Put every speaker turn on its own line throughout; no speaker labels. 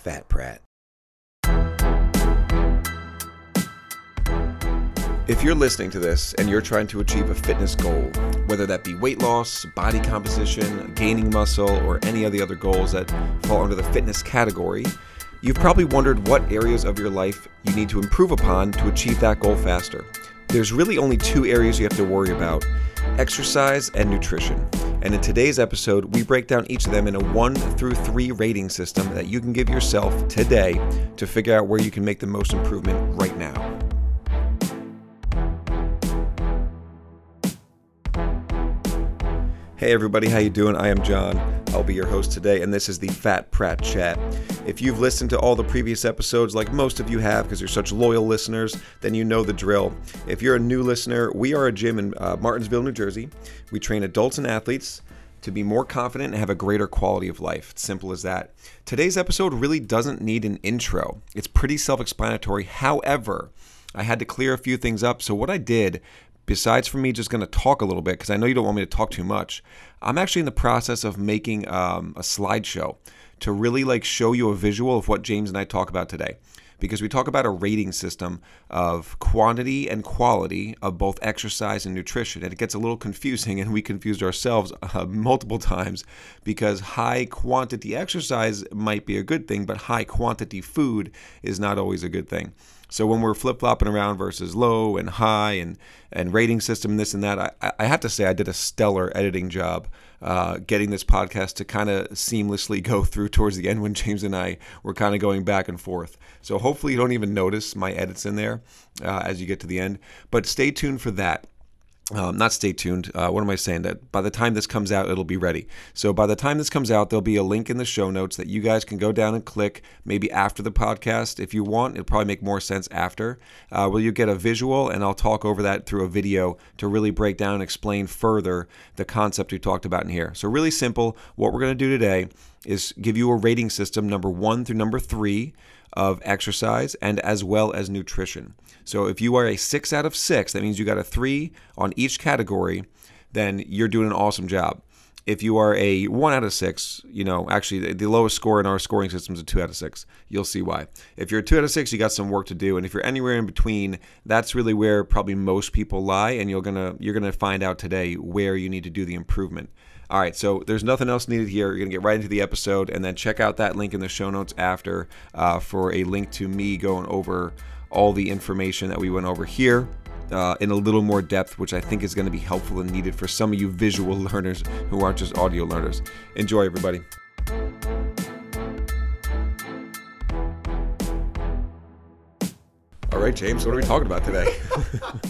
Fat Pratt. If you're listening to this and you're trying to achieve a fitness goal, whether that be weight loss, body composition, gaining muscle, or any of the other goals that fall under the fitness category, you've probably wondered what areas of your life you need to improve upon to achieve that goal faster. There's really only two areas you have to worry about exercise and nutrition. And in today's episode, we break down each of them in a one through three rating system that you can give yourself today to figure out where you can make the most improvement right now. Hey everybody, how you doing? I am John. I'll be your host today, and this is the Fat Pratt Chat. If you've listened to all the previous episodes, like most of you have, because you're such loyal listeners, then you know the drill. If you're a new listener, we are a gym in uh, Martinsville, New Jersey. We train adults and athletes to be more confident and have a greater quality of life. It's simple as that. Today's episode really doesn't need an intro. It's pretty self-explanatory. However, I had to clear a few things up. So what I did besides for me just going to talk a little bit, because I know you don't want me to talk too much, I'm actually in the process of making um, a slideshow to really like show you a visual of what James and I talk about today. Because we talk about a rating system of quantity and quality of both exercise and nutrition. And it gets a little confusing, and we confused ourselves uh, multiple times because high quantity exercise might be a good thing, but high quantity food is not always a good thing. So when we're flip flopping around versus low and high and and rating system and this and that, I, I have to say I did a stellar editing job uh, getting this podcast to kind of seamlessly go through towards the end when James and I were kind of going back and forth. So hopefully you don't even notice my edits in there uh, as you get to the end. But stay tuned for that um, not stay tuned. Uh, what am I saying? That by the time this comes out, it'll be ready. So by the time this comes out, there'll be a link in the show notes that you guys can go down and click. Maybe after the podcast, if you want, it'll probably make more sense after. Uh, you get a visual, and I'll talk over that through a video to really break down and explain further the concept we talked about in here. So really simple. What we're going to do today is give you a rating system, number one through number three of exercise and as well as nutrition. So if you are a six out of six, that means you got a three on each category, then you're doing an awesome job. If you are a one out of six, you know, actually the lowest score in our scoring system is a two out of six. You'll see why. If you're a two out of six, you got some work to do. And if you're anywhere in between, that's really where probably most people lie. And you're gonna you're gonna find out today where you need to do the improvement. All right, so there's nothing else needed here. You're going to get right into the episode and then check out that link in the show notes after uh, for a link to me going over all the information that we went over here. Uh, in a little more depth, which I think is going to be helpful and needed for some of you visual learners who aren't just audio learners. Enjoy, everybody. All right, James, what are we talking about today?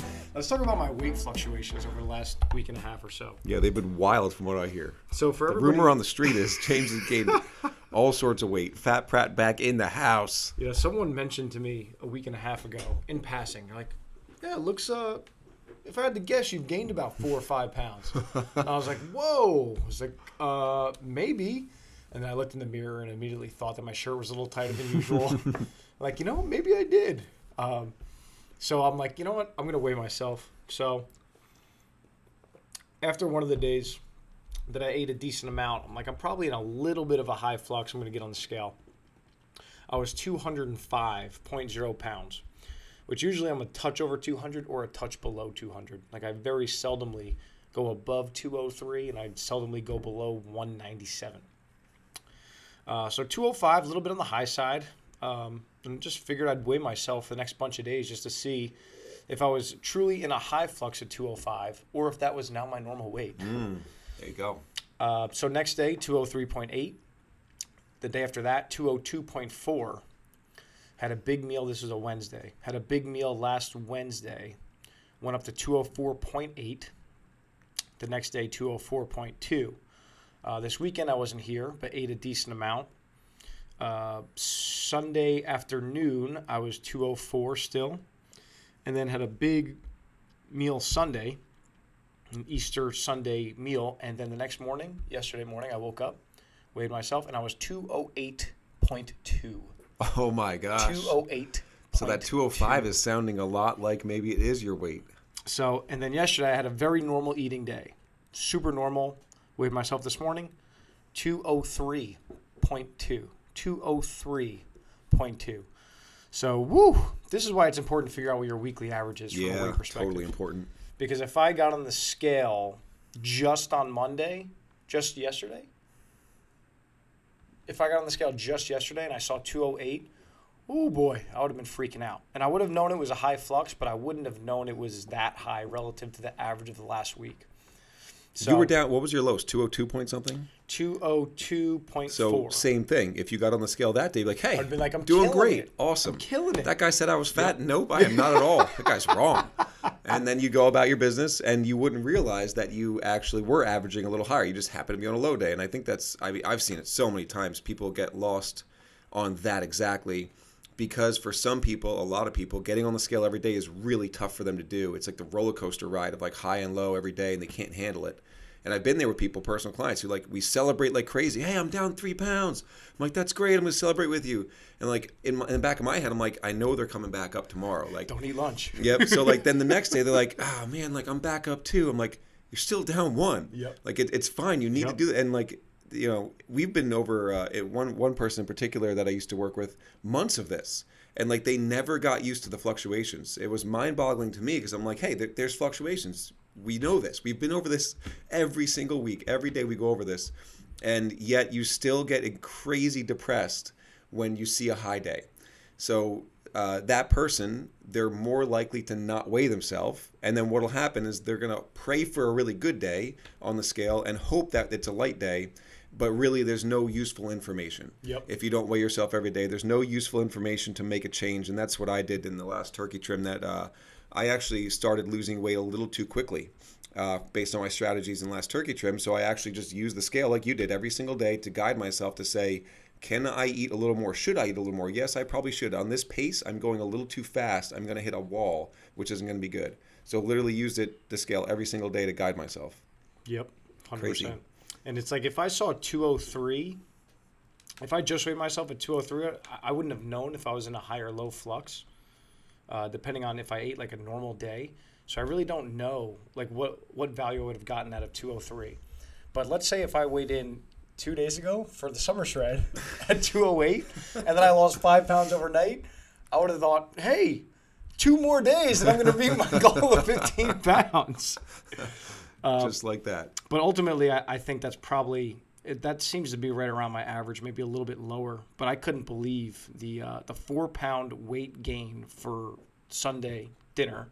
Let's talk about my weight fluctuations over the last week and a half or so.
yeah, they've been wild from what I hear.
So for
The
everybody,
rumor on the street is James has gained all sorts of weight. Fat Pratt back in the house.
you know, someone mentioned to me a week and a half ago in passing, like, yeah, it looks. Uh, if I had to guess, you've gained about four or five pounds. and I was like, whoa. I was like, uh, maybe. And then I looked in the mirror and immediately thought that my shirt was a little tighter than usual. like, you know, maybe I did. Um, so I'm like, you know what? I'm gonna weigh myself. So after one of the days that I ate a decent amount, I'm like, I'm probably in a little bit of a high flux. I'm gonna get on the scale. I was 205.0 pounds, which usually I'm a touch over 200 or a touch below 200. Like I very seldomly go above 203 and I seldomly go below 197. Uh, so 205, a little bit on the high side. Um, and just figured I'd weigh myself the next bunch of days just to see if I was truly in a high flux at 205 or if that was now my normal weight.
There you go.
Uh, so next day, 203.8. The day after that, 202.4. Had a big meal. This was a Wednesday. Had a big meal last Wednesday. Went up to 204.8. The next day, 204.2. Uh, this weekend, I wasn't here, but ate a decent amount. Uh, Sunday afternoon, I was 204 still. And then had a big meal Sunday, an Easter Sunday meal. And then the next morning, yesterday morning, I woke up, weighed myself, and I was 208.2.
Oh my gosh.
208.
So that 205 is sounding a lot like maybe it is your weight.
So, and then yesterday I had a very normal eating day. Super normal. Weighed myself this morning, 203.2. 203.2. So, woo, this is why it's important to figure out what your weekly average is from a
Yeah,
weight perspective.
totally important.
Because if I got on the scale just on Monday, just yesterday, if I got on the scale just yesterday and I saw 208, oh boy, I would have been freaking out. And I would have known it was a high flux, but I wouldn't have known it was that high relative to the average of the last week. So
you were down. What was your lowest? Two hundred two point something.
202.4.
So same thing. If you got on the scale that day, like, hey,
I'd be like, I'm
doing great,
it.
awesome,
I'm killing it.
That guy said I was fat. Nope, I am not at all. That guy's wrong. And then you go about your business, and you wouldn't realize that you actually were averaging a little higher. You just happen to be on a low day, and I think that's I mean, I've seen it so many times. People get lost on that exactly because for some people, a lot of people, getting on the scale every day is really tough for them to do. It's like the roller coaster ride of like high and low every day, and they can't handle it. And I've been there with people, personal clients, who like we celebrate like crazy. Hey, I'm down three pounds. I'm like, that's great. I'm gonna celebrate with you. And like in, my, in the back of my head, I'm like, I know they're coming back up tomorrow. Like,
Don't eat lunch.
yep. So like then the next day they're like, oh man, like I'm back up too. I'm like, you're still down one.
Yep.
Like it, it's fine. You need to do that. And like you know, we've been over uh, one one person in particular that I used to work with months of this. And like they never got used to the fluctuations. It was mind-boggling to me because I'm like, hey, there, there's fluctuations. We know this. We've been over this every single week. Every day we go over this, and yet you still get crazy depressed when you see a high day. So uh, that person, they're more likely to not weigh themselves. And then what'll happen is they're going to pray for a really good day on the scale and hope that it's a light day. But really, there's no useful information.
Yep.
If you don't weigh yourself every day, there's no useful information to make a change. And that's what I did in the last turkey trim. That uh, I actually started losing weight a little too quickly. Uh, based on my strategies in last turkey trim, so I actually just used the scale like you did every single day to guide myself to say, can I eat a little more? Should I eat a little more? Yes, I probably should. On this pace, I'm going a little too fast. I'm going to hit a wall, which isn't going to be good. So literally used it the scale every single day to guide myself.
Yep, hundred
Crazy.
And it's like if I saw two hundred three, if I just weighed myself at two hundred three, I- I wouldn't have known if I was in a high or low flux, uh, depending on if I ate like a normal day. So I really don't know like what what value I would have gotten out of two hundred three. But let's say if I weighed in two days ago for the summer shred at two hundred eight, and then I lost five pounds overnight, I would have thought, hey. Two more days, and I'm going to meet my goal of 15 pounds. Um,
just like that.
But ultimately, I, I think that's probably it, that seems to be right around my average, maybe a little bit lower. But I couldn't believe the uh, the four pound weight gain for Sunday dinner,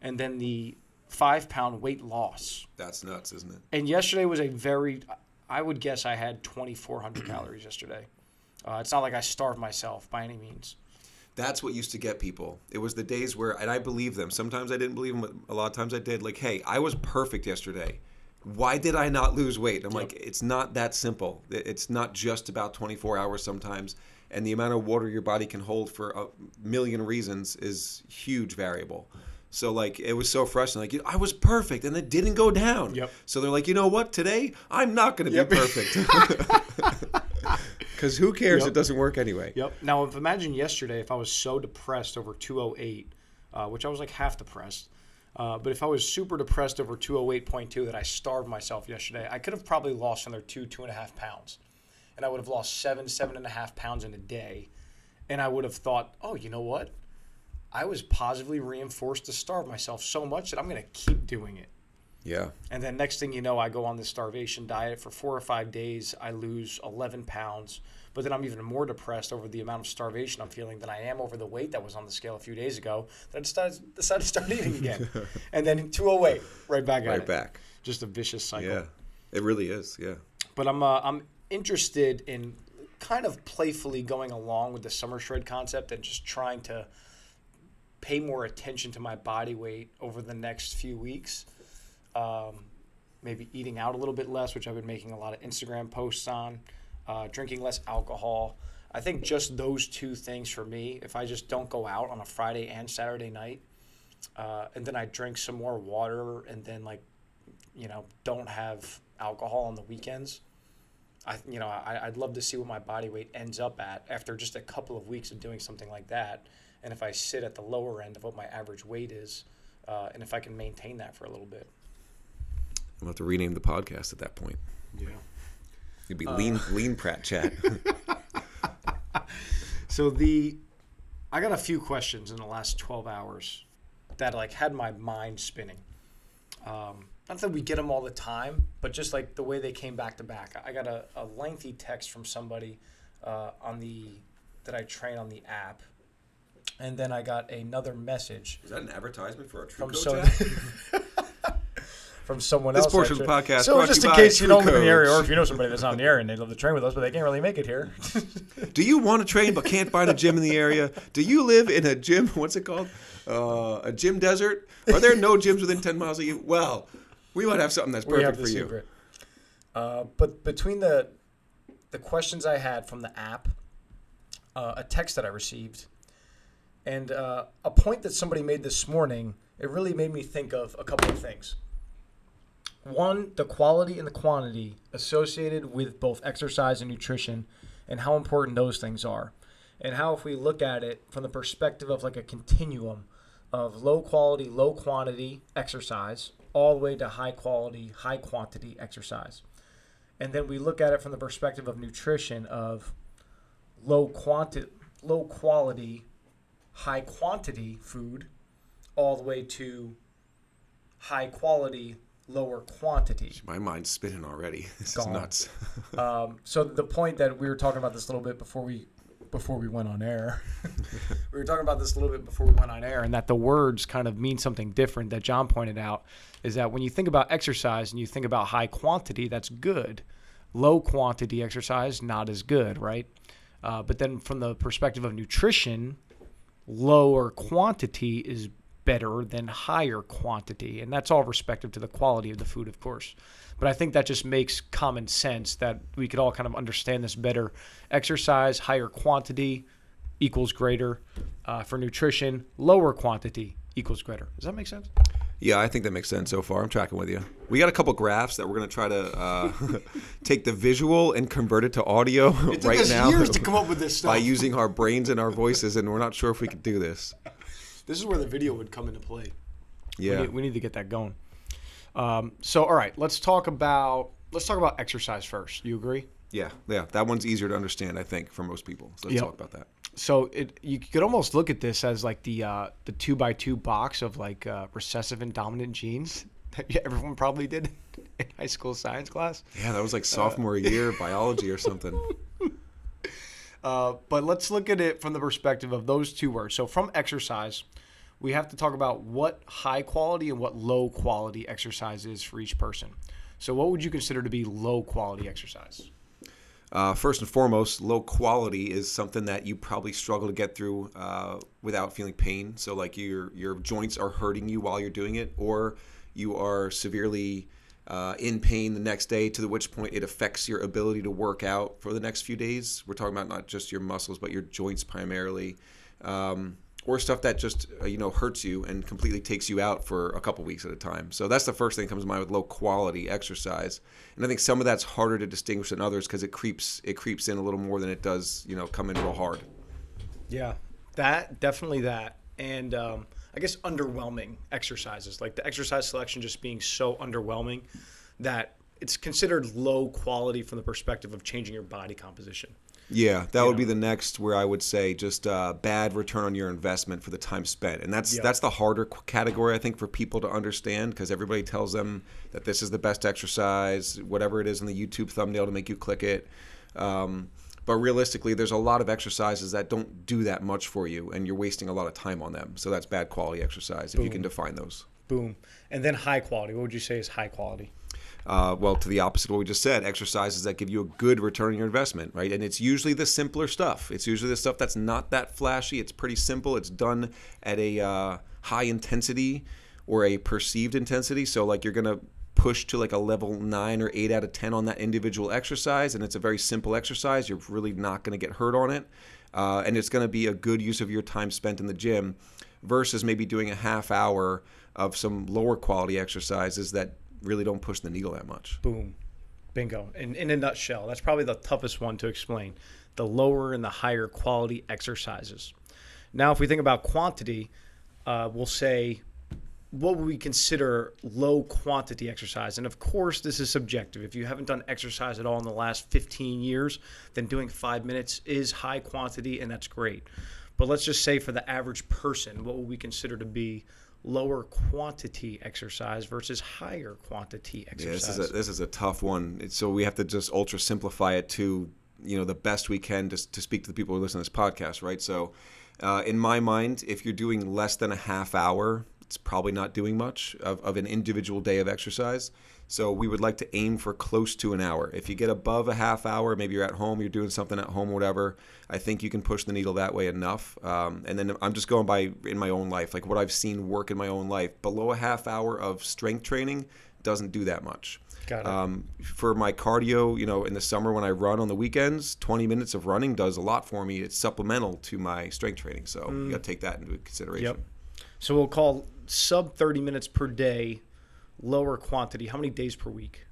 and then the five pound weight loss.
That's nuts, isn't it?
And yesterday was a very, I would guess I had 2,400 calories yesterday. Uh, it's not like I starved myself by any means.
That's what used to get people. It was the days where, and I believe them. Sometimes I didn't believe them, but a lot of times I did. Like, hey, I was perfect yesterday. Why did I not lose weight? I'm like, it's not that simple. It's not just about 24 hours sometimes. And the amount of water your body can hold for a million reasons is huge variable. So like it was so frustrating. Like I was perfect and it didn't go down.
Yep.
So they're like, you know what? Today I'm not going to
Yep.
be perfect. Because who cares?
Yep.
It doesn't work anyway.
Yep. Now, if imagine yesterday if I was so depressed over 208, uh, which I was like half depressed, uh, but if I was super depressed over 208.2 that I starved myself yesterday, I could have probably lost another two, two and a half pounds. And I would have lost seven, seven and a half pounds in a day. And I would have thought, oh, you know what? I was positively reinforced to starve myself so much that I'm going to keep doing it.
Yeah.
And then next thing you know, I go on this starvation diet for four or five days. I lose 11 pounds. But then I'm even more depressed over the amount of starvation I'm feeling than I am over the weight that was on the scale a few days ago. That I decided, decided to start eating again. and then 208, right back
Right
it.
back.
Just a vicious cycle.
Yeah. It really is. Yeah.
But I'm uh, I'm interested in kind of playfully going along with the summer shred concept and just trying to pay more attention to my body weight over the next few weeks. Um, maybe eating out a little bit less, which I've been making a lot of Instagram posts on. Uh, drinking less alcohol. I think just those two things for me. If I just don't go out on a Friday and Saturday night, uh, and then I drink some more water, and then like, you know, don't have alcohol on the weekends. I, you know, I, I'd love to see what my body weight ends up at after just a couple of weeks of doing something like that. And if I sit at the lower end of what my average weight is, uh, and if I can maintain that for a little bit.
I'll have to rename the podcast at that point.
Yeah.
It'd be lean, lean Pratt chat.
So the I got a few questions in the last 12 hours that like had my mind spinning. Um, not that we get them all the time, but just like the way they came back to back. I got a, a lengthy text from somebody uh, on the that I train on the app, and then I got another message
Is that an advertisement for
from
Coach
so? from someone
This
else.
This portion of the podcast
So just in case you don't live in the area, or if you know somebody that's not in the area and they'd love to train with us, but they can't really make it here.
Do you want to train but can't find a gym in the area? Do you live in a gym? What's it called? Uh, a gym desert? Are there no gyms within 10 miles of you? Well, we might have something that's perfect for you.
Uh, but between the the questions I had from the app, uh, a text that I received, and uh, a point that somebody made this morning, it really made me think of a couple of things. One, the quality and the quantity associated with both exercise and nutrition, and how important those things are, and how if we look at it from the perspective of like a continuum of low quality, low quantity exercise, all the way to high quality, high quantity exercise. And then we look at it from the perspective of nutrition of low quantity, low quality, high quantity food, all the way to high quality, lower quantity.
My mind's spinning already. This
Gone.
is nuts.
Um, so the point that we were talking about this a little bit before we before we went on air, we were talking about this a little bit before we went on air, and that the words kind of mean something different. That John pointed out is that when you think about exercise and you think about high quantity, that's good. Low quantity exercise, not as good, right? Uh, but then from the perspective of nutrition, lower quantity is better than higher quantity. And that's all respective to the quality of the food, of course. But I think that just makes common sense that we could all kind of understand this better. Exercise, higher quantity equals greater. Uh, for nutrition, lower quantity equals greater. Does that make sense?
Yeah, I think that makes sense so far. I'm tracking with you. We got a couple graphs that we're going to try to uh, take the visual and convert it to audio right now years to come
up with this stuff.
by using our brains and our voices, and we're not sure if we could do this.
This is where the video would come into play. We
Yeah.
need, we need to get that going. Um, so, all right, let's talk about let's talk about exercise first. You agree?
Yeah, yeah. That one's easier to understand, I think, for most people. So let's
Yep.
talk about that.
So it you could almost look at this as like the uh, the two by two box of like uh, recessive and dominant genes that everyone probably did in high school science class.
Yeah, that was like sophomore year biology or something.
Uh, but let's look at it from the perspective of those two words. So from exercise, we have to talk about what high quality and what low quality exercise is for each person. So what would you consider to be low quality exercise?
Uh, first and foremost, low quality is something that you probably struggle to get through uh, without feeling pain. So, like your your joints are hurting you while you're doing it, or you are severely uh, in pain the next day, to the which point it affects your ability to work out for the next few days. We're talking about not just your muscles, but your joints primarily. Um, or stuff that just uh, you know hurts you and completely takes you out for a couple weeks at a time. So that's the first thing that comes to mind with low quality exercise. And I think some of that's harder to distinguish than others because it creeps it creeps in a little more than it does you know come in real hard.
Yeah, that definitely that, and um, I guess underwhelming exercises like the exercise selection just being so underwhelming that it's considered low quality from the perspective of changing your body composition.
Yeah, that would
know.
be the next where I would say just uh, bad return on your investment for the time spent, and that's
Yeah.
that's the harder category I think for people to understand because everybody tells them that this is the best exercise, whatever it is in the YouTube thumbnail to make you click it. Um, but realistically, there's a lot of exercises that don't do that much for you, and you're wasting a lot of time on them. So that's bad quality exercise if you can define those.
Boom, and then high quality. What would you say is high quality?
uh, well, to the opposite of what we just said, exercises that give you a good return on your investment, right? And it's usually the simpler stuff. It's usually the stuff that's not that flashy. It's pretty simple. It's done at a uh, high intensity or a perceived intensity. So, like, you're going to push to like a level nine or eight out of 10 on that individual exercise. And it's a very simple exercise. You're really not going to get hurt on it. Uh, and it's going to be a good use of your time spent in the gym versus maybe doing a half hour of some lower quality exercises that really don't push the needle that much.
Boom. Bingo. In, in a nutshell, that's probably the toughest one to explain the lower and the higher quality exercises. Now, if we think about quantity, uh, we'll say what would we consider low quantity exercise? And of course, this is subjective. If you haven't done exercise at all in the last 15 years, then doing five minutes is high quantity, and that's great. But let's just say for the average person, what would we consider to be lower quantity exercise versus higher quantity exercise?
Yeah, this is a, this is a tough one. It's, so we have to just ultra simplify it to you know the best we can to, to speak to the people who listen to this podcast, right? So, uh, in my mind, if you're doing less than a half hour, it's probably not doing much of, of an individual day of exercise. So we would like to aim for close to an hour. If you get above a half hour, maybe you're at home, you're doing something at home, whatever. I think you can push the needle that way enough. Um, and then I'm just going by in my own life, like what I've seen work in my own life. Below a half hour of strength training doesn't do that much.
Got it.
Um, for my cardio, you know, in the summer when I run on the weekends, 20 minutes of running does a lot for me. It's supplemental to my strength training, so you got to take that into consideration.
Yep. So we'll call sub 30 minutes per day lower quantity. How many days per week?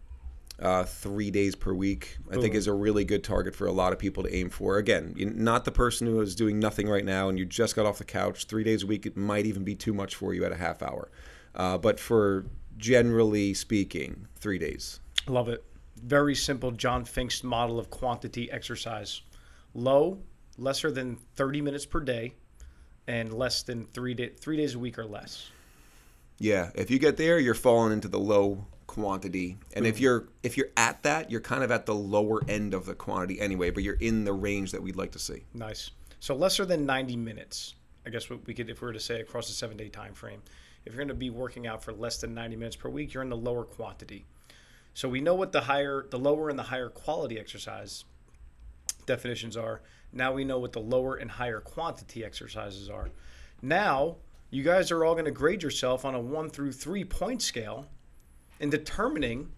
uh, three days per week. I think is a really good target for a lot of people to aim for. Again, not the person who is doing nothing right now and you just got off the couch. Three days a week, it might even be too much for you at a half hour. Uh, but for generally speaking, three days.
Love it. Very simple John Pfingst's model of quantity exercise. Low, lesser than 30 minutes per day, and less than three, day, three days a week or less.
Yeah, if you get there, you're falling into the low quantity. And if mm-hmm. you're if you're at that, you're kind of at the lower end of the quantity anyway, but you're in the range that we'd like to see.
Nice. So lesser than 90 minutes. I guess what we could, if we were to say across a seven day time frame, if you're going to be working out for less than 90 minutes per week, you're in the lower quantity. So we know what the higher, the lower and the higher quality exercise definitions are. Now we know what the lower and higher quantity exercises are. Now you guys are all going to grade yourself on a one through three point scale in determining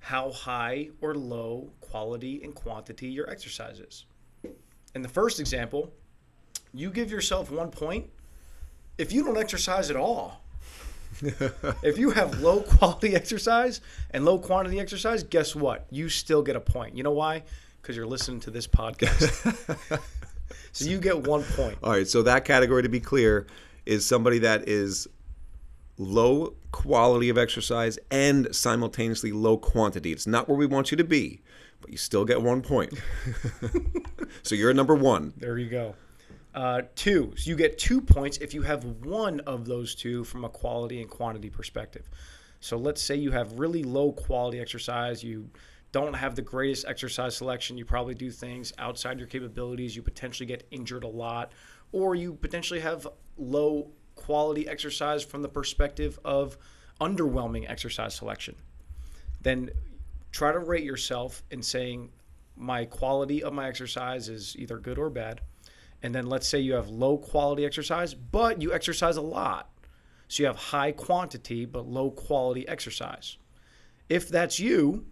how high or low quality and quantity your exercise is. In the first example, you give yourself one point if you don't exercise at all. if you have low quality exercise and low quantity exercise, guess what? You still get a point. You know why? Because you're listening to this podcast. so you get one point.
All right, so that category, to be clear, is somebody that is low quality of exercise and simultaneously low quantity. It's not where we want you to be, but you still get one point. so you're a number one.
There you go. Uh, two, so you get two points if you have one of those two from a quality and quantity perspective. So let's say you have really low quality exercise, you don't have the greatest exercise selection, you probably do things outside your capabilities, you potentially get injured a lot, or you potentially have low quality exercise from the perspective of underwhelming exercise selection. Then try to rate yourself in saying my quality of my exercise is either good or bad. And then let's say you have low quality exercise, but you exercise a lot. So you have high quantity but low quality exercise. If that's you,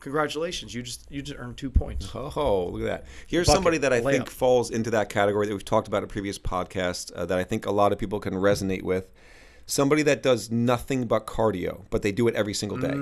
congratulations. You just you just earned 2 points.
Oh, look at that. Here's
Bucket,
somebody that I think falls into that category that we've talked about in a previous podcast uh, that I think a lot of people can resonate with. Somebody that does nothing but cardio, but they do it every single day.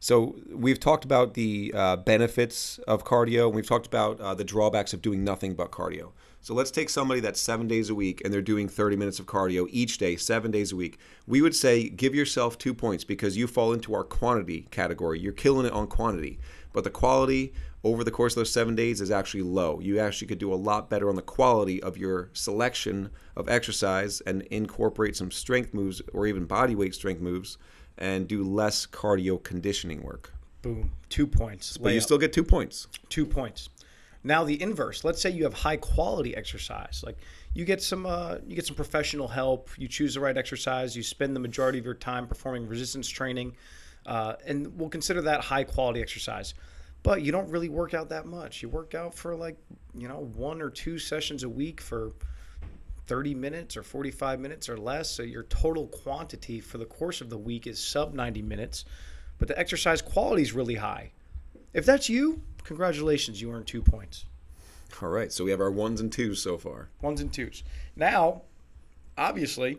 So we've talked about the uh, benefits of cardio. and We've talked about uh, the drawbacks of doing nothing but cardio. So let's take somebody that's seven days a week and they're doing 30 minutes of cardio each day, seven days a week. We would say give yourself two points because you fall into our quantity category. You're killing it on quantity, but the quality over the course of those seven days is actually low. You actually could do a lot better on the quality of your selection of exercise and incorporate some strength moves or even body weight strength moves and do less cardio conditioning work.
Boom. 2 points.
But you
Layup.
still get two points.
two points. Now the inverse. Let's say you have high quality exercise. Like you get some uh, you get some professional help. You choose the right exercise. You spend the majority of your time performing resistance training, uh, and we'll consider that high quality exercise. But you don't really work out that much. You work out for like you know one or two sessions a week for 30 minutes or 45 minutes or less. So your total quantity for the course of the week is sub 90 minutes, but the exercise quality is really high. If that's you, congratulations, you earned two points.
All right, so we have our ones and twos so far.
Ones and twos. Now, obviously,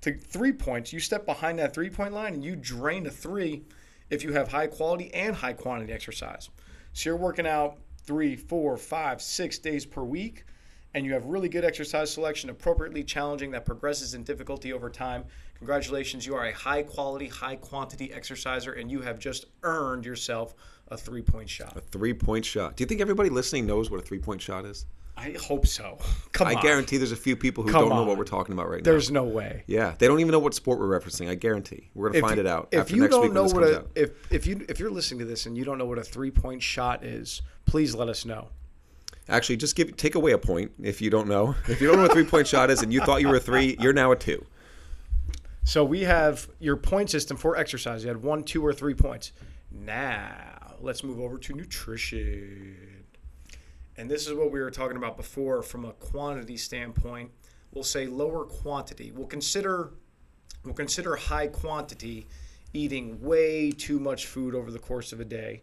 to three points, you step behind that three point line and you drain a three if you have high quality and high quantity exercise. So you're working out three, four, five, six days per week, and you have really good exercise selection, appropriately challenging that progresses in difficulty over time, congratulations, you are a high quality, high quantity exerciser, and you have just earned yourself a three point shot.
A three point shot. Do you think everybody listening knows what a three point shot is?
I hope so. Come
I
on.
guarantee there's a few people who
Come
don't know
on.
what we're talking about right
There's
now.
There's no way.
Yeah, they don't even know what sport we're referencing. I guarantee. We're gonna find it out
If
after
you
next
don't know what a
out.
if if you if you're listening to this and you don't know what a three point shot is, please let us know.
Actually, just give take away a point if you don't know. If you don't know what a three point shot is and you thought you were a three, you're now a two.
So we have your point system for exercise. You had one, two, or three points. Now let's move over to nutrition. And this is what we were talking about before from a quantity standpoint. We'll say lower quantity. We'll consider we'll consider high quantity eating way too much food over the course of a day.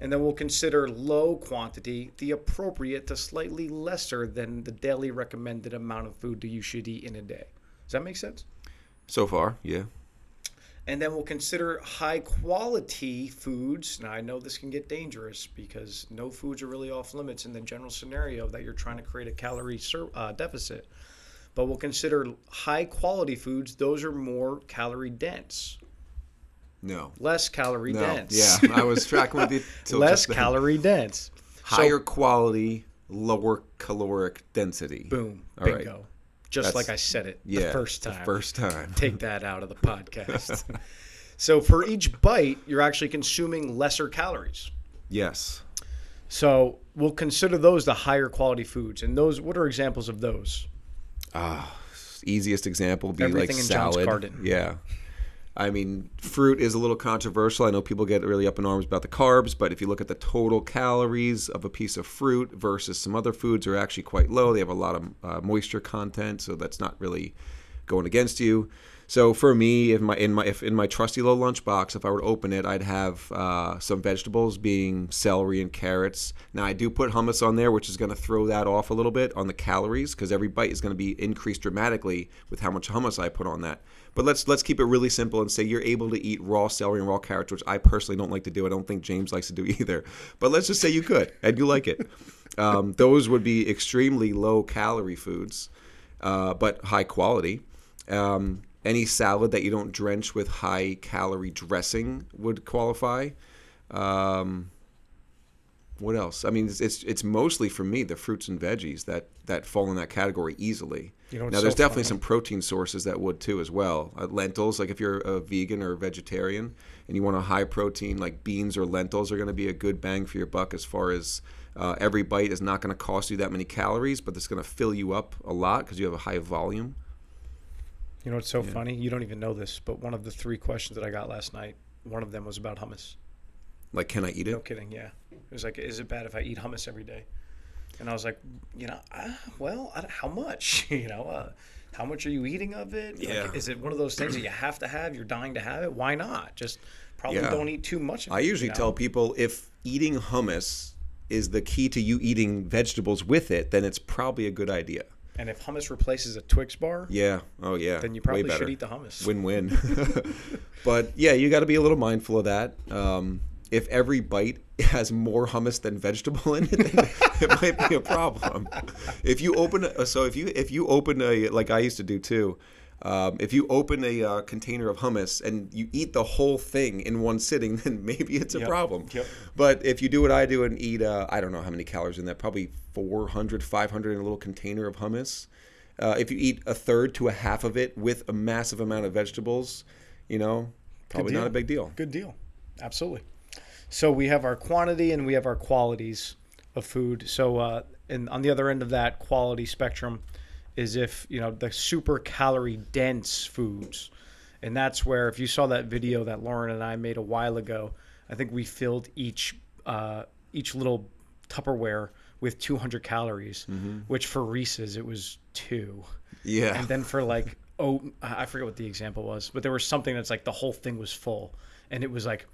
And then we'll consider low quantity, the appropriate to slightly lesser than the daily recommended amount of food that you should eat in a day. Does that make sense?
So far, yeah.
And then we'll consider high quality foods. Now, I know this can get dangerous because no foods are really off limits in the general scenario that you're trying to create a calorie sur- uh, deficit. But we'll consider high quality foods, those are more calorie dense,
No.
less calorie
No.
dense.
Yeah, I was tracking with you. till
less calorie dense. So,
Higher quality, lower caloric density.
boom,
All right.
Just
That's-
like I said it
Yeah.
the first time.
The first time.
Take that out of the podcast. so for each bite, you're actually consuming lesser calories.
Yes.
So we'll consider those the higher quality foods. And those, what are examples of those?
Ah, easiest example would be
Everything
like
in John's
salad.
garden.
Yeah. I mean, fruit is a little controversial. I know people get really up in arms about the carbs, but if you look at the total calories of a piece of fruit versus some other foods are actually quite low. They have a lot of uh, moisture content, so that's not really going against you. So for me, if my in my if in my trusty little lunchbox, if I were to open it, I'd have uh, some vegetables, being celery and carrots. Now I do put hummus on there, which is going to throw that off a little bit on the calories because every bite is going to be increased dramatically with how much hummus I put on that. But let's let's keep it really simple and say you're able to eat raw celery and raw carrots, which I personally don't like to do. I don't think James likes to do either. But let's just say you could and you like it. Um, those would be extremely low calorie foods, uh, but high quality. Um, any salad that you don't drench with high calorie dressing would qualify. Um, what else? I mean, it's, it's it's mostly for me the fruits and veggies that that fall in that category easily.
You know,
now there's
so
definitely
funny.
some protein sources that would too as well. Uh, lentils, like if you're a vegan or a vegetarian and you want a high protein, like beans or lentils are going to be a good bang for your buck as far as uh, every bite is not going to cost you that many calories, but it's going to fill you up a lot because you have a high volume.
You know what's so funny? You don't even know this, but one of the three questions that I got last night, one of them was about hummus.
Like, can I eat it?
No kidding. Yeah. It was like, is it bad if I eat hummus every day? And I was like, you know, uh, well, I, how much? you know, uh, how much are you eating of it? Like,
Yeah.
is it one of those things that you have to have? You're dying to have it. Why not? Just probably
Yeah.
don't eat too much. Of
I
it,
usually
you know?
tell people if eating hummus is the key to you eating vegetables with it, then it's probably a good idea.
And if hummus replaces a Twix bar,
Yeah. Oh, yeah.
then you probably should eat the hummus.
Win-win. but yeah, you got to be a little mindful of that. Um, if every bite has more hummus than vegetable in it, then it might be a problem. If you open, a, so if you if you open a like I used to do too. Um, if you open a uh, container of hummus and you eat the whole thing in one sitting, then maybe it's a
Yep.
problem.
Yep.
But if you do what I do and eat, uh, I don't know how many calories in that, probably 400, 500 in a little container of hummus. Uh, if you eat a third to a half of it with a massive amount of vegetables, you know, probably not a big deal.
Good deal. Absolutely. So we have our quantity and we have our qualities of food. So uh, and on the other end of that quality spectrum is if you know the super calorie dense foods, and that's where if you saw that video that Lauren and I made a while ago, I think we filled each uh, each little Tupperware with 200 calories, which for Reese's it was two.
Yeah.
and then for like oh i forget what the example was but there was something that's like the whole thing was full. And it was like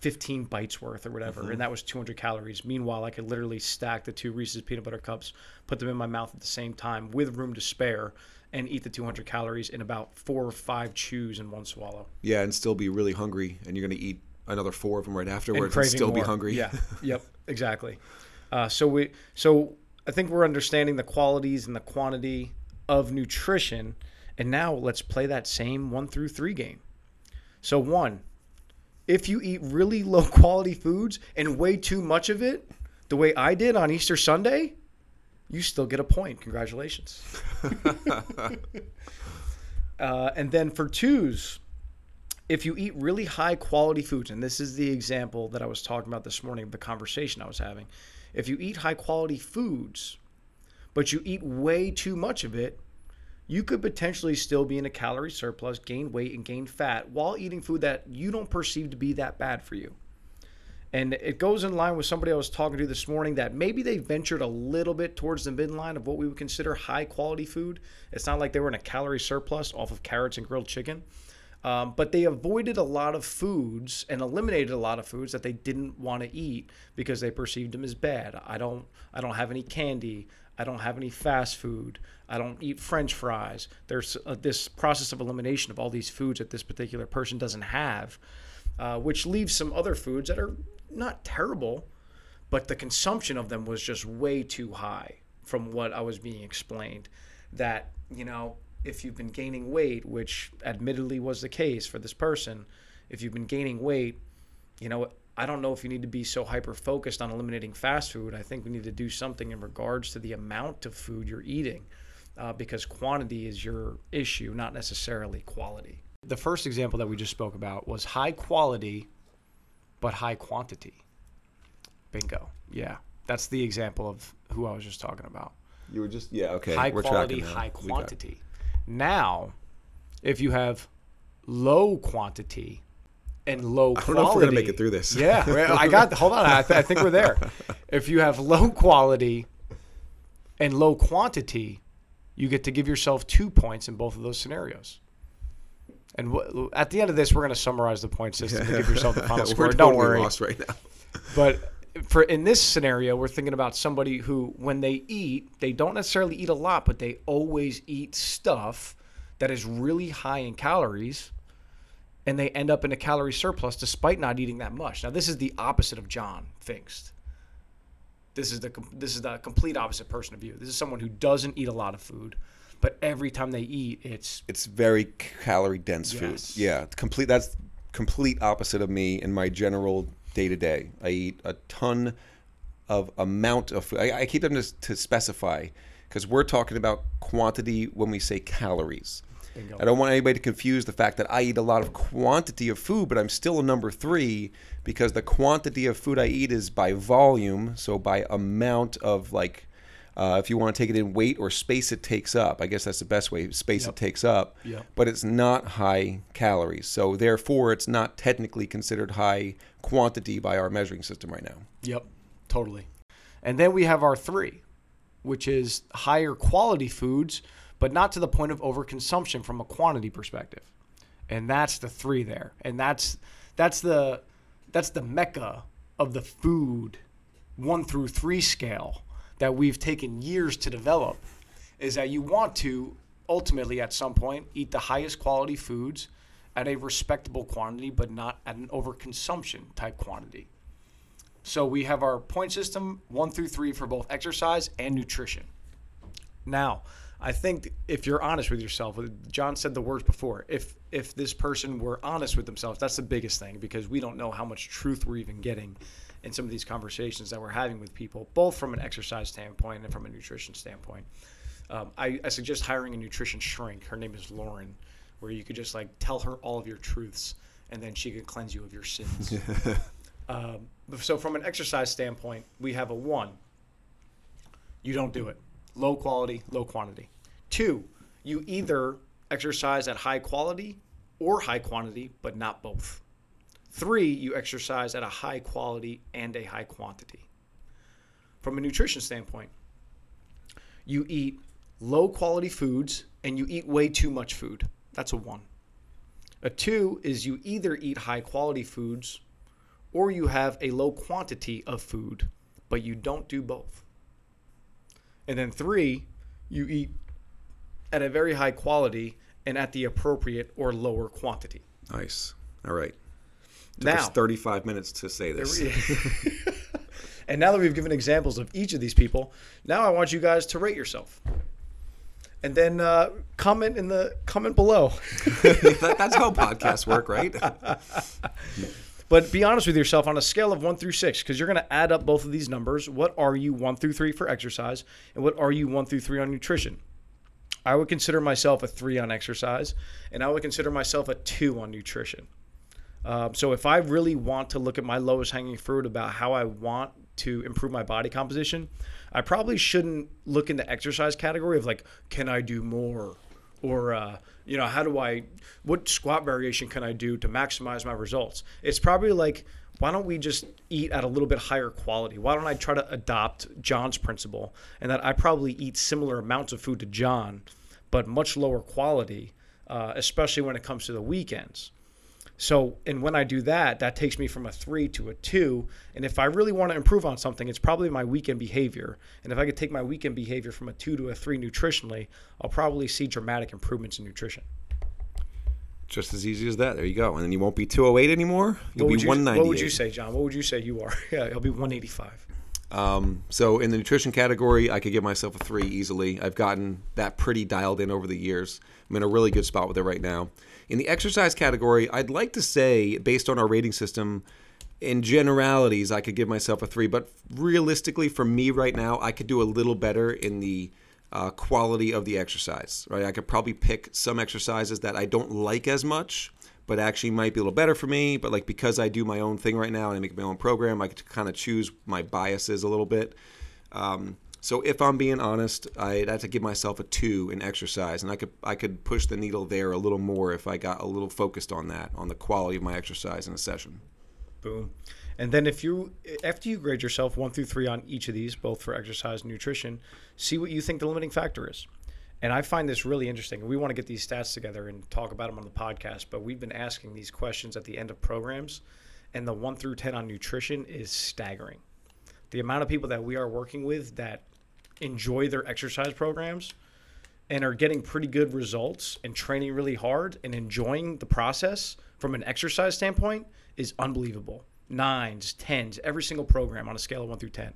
15 bites worth or whatever
Mm-hmm.
and that was 200 calories meanwhile i could literally stack the two reese's peanut butter cups put them in my mouth at the same time with room to spare and eat the 200 calories in about four or five chews in one swallow
yeah, and still be really hungry, and you're going to eat another four of them right afterwards and,
craving
still be hungry.
yeah yep exactly uh, so we so I think we're understanding the qualities and the quantity of nutrition. And now let's play that same one through three game. So, one, if you eat really low quality foods and way too much of it, the way I did on Easter Sunday, you still get a point. Congratulations. uh, and then for twos, if you eat really high quality foods, and this is the example that I was talking about this morning, of the conversation I was having. If you eat high quality foods, but you eat way too much of it, you could potentially still be in a calorie surplus, gain weight, and gain fat while eating food that you don't perceive to be that bad for you. And it goes in line with somebody I was talking to this morning that maybe they ventured a little bit towards the midline of what we would consider high quality food. It's not like they were in a calorie surplus off of carrots and grilled chicken. Um, but they avoided a lot of foods and eliminated a lot of foods that they didn't want to eat because they perceived them as bad. I don't, I don't have any candy. I don't have any fast food. I don't eat French fries. There's uh, this process of elimination of all these foods that this particular person doesn't have, uh, which leaves some other foods that are not terrible, but the consumption of them was just way too high from what I was being explained. That, you know, if you've been gaining weight, which admittedly was the case for this person, if you've been gaining weight, you know, I don't know if you need to be so hyper focused on eliminating fast food. I think we need to do something in regards to the amount of food you're eating uh, because quantity is your issue, not necessarily quality. The first example that we just spoke about was high quality but high quantity. Bingo. Yeah. That's the example of who I was just talking about.
You were just yeah okay.
High
we're
quality, high
We
quantity. Now, if you have low quantity and low
I
quality,
don't know if we're gonna make it through this.
Yeah, I got. Hold on, I, th- I think we're there. If you have low quality and low quantity, you get to give yourself two points in both of those scenarios. And wh- at the end of this, we're going to summarize the point system to give yourself the final score. Don't
totally
worry.
lost right now.
But for in this scenario, we're thinking about somebody who, when they eat, they don't necessarily eat a lot, but they always eat stuff that is really high in calories, and they end up in a calorie surplus despite not eating that much. Now, this is the opposite of John Pfingst. This is the this is the complete opposite person of you. This is someone who doesn't eat a lot of food, but every time they eat, it's
It's very calorie dense
Yes.
food. Yeah, complete. That's complete opposite of me in my general day to day. I eat a ton of amount of food. I, I keep them to, to specify because we're talking about quantity when we say calories.
Bingo.
I don't want anybody to confuse the fact that I eat a lot of quantity of food, but I'm still a number three because the quantity of food I eat is by volume, so by amount of like, uh, if you want to take it in weight or space it takes up. I guess that's the best way. Space
Yep.
it takes up,
Yep.
but it's not high calories. So therefore, it's not technically considered high quantity by our measuring system right now.
Yep, totally. And then we have our three, which is higher quality foods, but not to the point of overconsumption from a quantity perspective. And that's the three there. And that's that's the that's the mecca of the food one through three scale that we've taken years to develop. Is that you want to ultimately at some point eat the highest quality foods at a respectable quantity, but not at an overconsumption type quantity. So we have our point system one through three for both exercise and nutrition. Now, I think if you're honest with yourself, John said the words before. If if this person were honest with themselves, that's the biggest thing because we don't know how much truth we're even getting in some of these conversations that we're having with people, both from an exercise standpoint and from a nutrition standpoint. Um, I, I suggest hiring a nutrition shrink. Her name is Lauren, where you could just like tell her all of your truths, and then she could cleanse you of your sins. Um, so from an exercise standpoint, we have a one. You don't do it. Low quality, low quantity. Two, you either exercise at high quality or high quantity, but not both. Three, you exercise at a high quality and a high quantity. From a nutrition standpoint, you eat low quality foods and you eat way too much food. That's a one. A two is you either eat high quality foods or you have a low quantity of food, but you don't do both. And then three, you eat at a very high quality and at the appropriate or lower quantity.
Nice. All right. Took
Now,
us 35 minutes to say this.
And now that we've given examples of each of these people, now I want you guys to rate yourself. And then uh, comment in the comment below.
that, that's how podcasts work, right?
But be honest with yourself on a scale of one through six, because you're going to add up both of these numbers. What are you one through three for exercise, and what are you one through three on nutrition? I would consider myself a three on exercise, and I would consider myself a two on nutrition. Um, so if I really want to look at my lowest hanging fruit about how I want to improve my body composition, I probably shouldn't look in the exercise category of like, can I do more? Or, uh, you know, how do I, what squat variation can I do to maximize my results? It's probably like, why don't we just eat at a little bit higher quality? Why don't I try to adopt John's principle and that I probably eat similar amounts of food to John, but much lower quality, uh, especially when it comes to the weekends? So, and when I do that, that takes me from a three to a two. And if I really want to improve on something, it's probably my weekend behavior. And if I could take my weekend behavior from a two to a three nutritionally, I'll probably see dramatic improvements in nutrition.
Just as easy as that. There you go. And then you won't be 208 anymore. You'll
what
be
would you,
198.
What would you say, John? What would you say you are? Yeah, I'll be 185.
Um, so in the nutrition category, I could give myself a three easily. I've gotten that pretty dialed in over the years. I'm in a really good spot with it right now. In the exercise category, I'd like to say, based on our rating system, in generalities, I could give myself a three. But realistically, for me right now, I could do a little better in the uh, quality of the exercise. Right, I could probably pick some exercises that I don't like as much but actually might be a little better for me. But like because I do my own thing right now and I make my own program, I to kind of choose my biases a little bit. Um, so if I'm being honest, I'd have to give myself a two in exercise, and I could I could push the needle there a little more if I got a little focused on that, on the quality of my exercise in a session.
Boom. And then if you after you grade yourself one through three on each of these, both for exercise and nutrition, see what you think the limiting factor is. And I find this really interesting. We want to get these stats together and talk about them on the podcast, but we've been asking these questions at the end of programs, and the one through 10 on nutrition is staggering. The amount of people that we are working with that enjoy their exercise programs and are getting pretty good results and training really hard and enjoying the process from an exercise standpoint is unbelievable. Nines, tens, every single program on a scale of one through 10.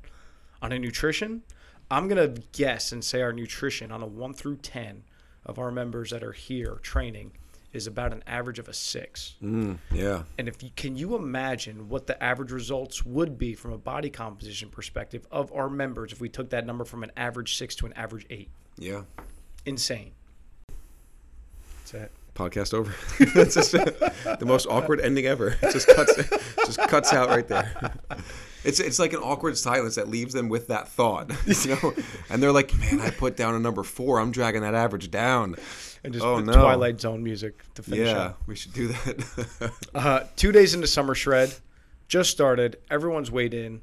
On a nutrition, I'm going to guess and say our nutrition on a 1 through 10 of our members that are here training is about an average of a 6.
Mm, yeah.
And if you can you imagine what the average results would be from a body composition perspective of our members if we took that number from an average 6 to an average 8?
Yeah.
Insane. That's it.
Podcast over. That's just the most awkward ending ever. It just cuts just cuts out right there. It's it's like an awkward silence that leaves them with that thought, you know. And they're like, "Man, I put down a number four. I'm dragging that average down."
And just
Oh,
the
no.
Twilight Zone music to finish
Yeah,
up.
we should do that.
Uh, two days into summer shred, just started. Everyone's weighed in.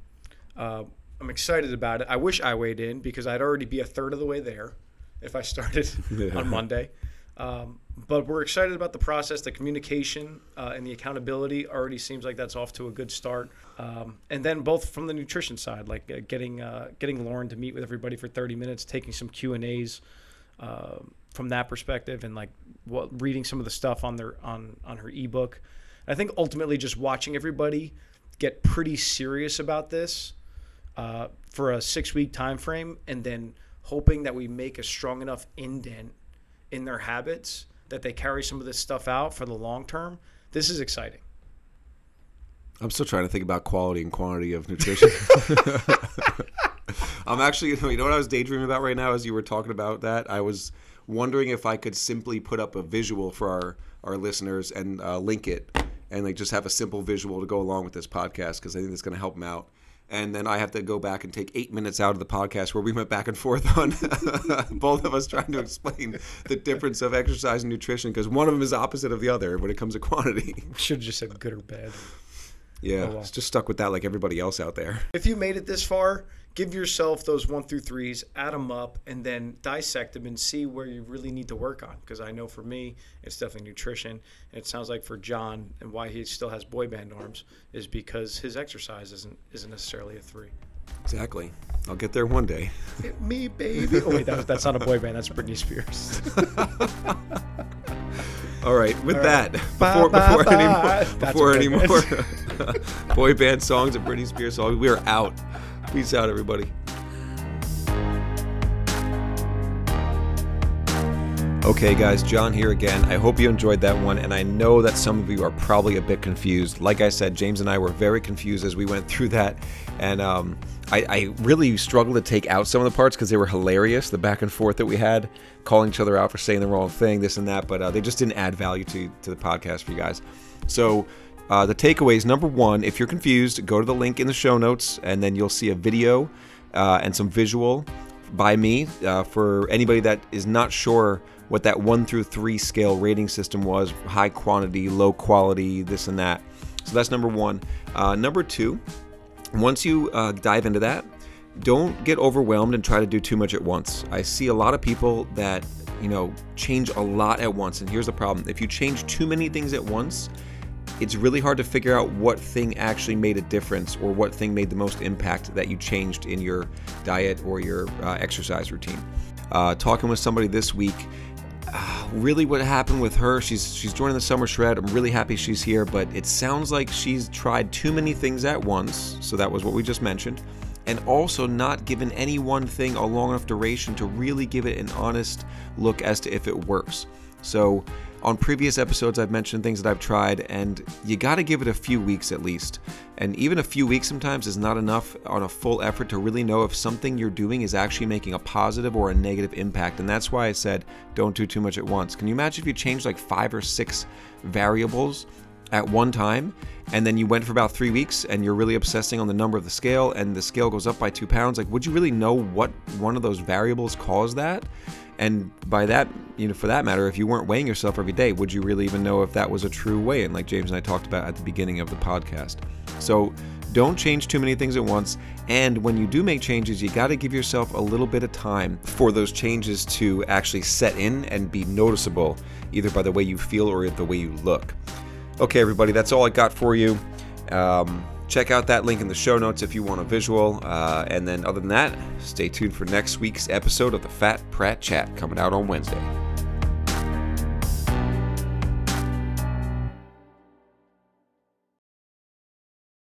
Uh, I'm excited about it. I wish I weighed in because I'd already be a third of the way there if I started on Monday. Um, but we're excited about the process. The communication uh, and the accountability already seems like that's off to a good start. Um, and then both from the nutrition side, like uh, getting uh, getting Lauren to meet with everybody for 30 minutes, taking some Q and A's uh, from that perspective, and like what reading some of the stuff on their on on her ebook. I think ultimately just watching everybody get pretty serious about this uh, for a six week time frame, and then hoping that we make a strong enough indent in their habits that they carry some of this stuff out for the long term. This is exciting.
I'm still trying to think about quality and quantity of nutrition. I'm actually, you know what I was daydreaming about right now as you were talking about that? I was wondering if I could simply put up a visual for our, our listeners and uh, link it and like just have a simple visual to go along with this podcast because I think it's going to help them out. And then I have to go back and take eight minutes out of the podcast where we went back and forth on both of us trying to explain the difference of exercise and nutrition because one of them is opposite of the other when it comes to quantity.
Should have just said good or bad.
Yeah,
Oh, well.
it's just stuck with that like everybody else out there.
If you made it this far, give yourself those one through threes, add them up, and then dissect them and see where you really need to work on. Because I know for me, it's definitely nutrition. And it sounds like for John, and why he still has boy band arms, is because his exercise isn't isn't necessarily a three.
Exactly. I'll get there one day.
Hit me, baby. Oh wait, that that's not a boy band. That's Britney Spears.
All right. With
All
that, before
Bye,
before
bye,
any more, before any
boy
more boy band songs and Britney Spears songs, we are out. Peace out, everybody. Okay, guys, John here again. I hope you enjoyed that one, and I know that some of you are probably a bit confused. Like I said, James and I were very confused as we went through that, and um, I, I, really struggled to take out some of the parts because they were hilarious. The back and forth that we had, calling each other out for saying the wrong thing, this and that, but uh, they just didn't add value to to the podcast for you guys. So. Uh, the takeaways number one, if you're confused, go to the link in the show notes, and then you'll see a video uh, and some visual by me uh, for anybody that is not sure what that one through three scale rating system was high quantity, low quality, this and that. So that's number one. Uh, number two, once you uh, dive into that, don't get overwhelmed and try to do too much at once. I see a lot of people that, you know, change a lot at once. And here's the problem if you change too many things at once, it's really hard to figure out what thing actually made a difference or what thing made the most impact that you changed in your diet or your uh, exercise routine. Uh, talking with somebody this week, uh, really what happened with her she's she's joining the summer shred. I'm really happy she's here but it sounds like she's tried too many things at once. So that was what we just mentioned. And also not given any one thing a long enough duration to really give it an honest look as to if it works so on previous episodes, I've mentioned things that I've tried, and you got to give it a few weeks at least. And even a few weeks sometimes is not enough on a full effort to really know if something you're doing is actually making a positive or a negative impact. And that's why I said don't do too much at once. Can you imagine if you changed like five or six variables at one time and then you went for about three weeks and you're really obsessing on the number of the scale and the scale goes up by two pounds? Like, would you really know what one of those variables caused that? And by that, you know, for that matter, if you weren't weighing yourself every day, would you really even know if that was a true weigh in, like James and I talked about at the beginning of the podcast? So don't change too many things at once. And when you do make changes, you got to give yourself a little bit of time for those changes to actually set in and be noticeable, either by the way you feel or the way you look. Okay, everybody, that's all I got for you. Um, Check out that link in the show notes if you want a visual. Uh, and then, other than that, stay tuned for next week's episode of the Fat Pratt Chat coming out on Wednesday.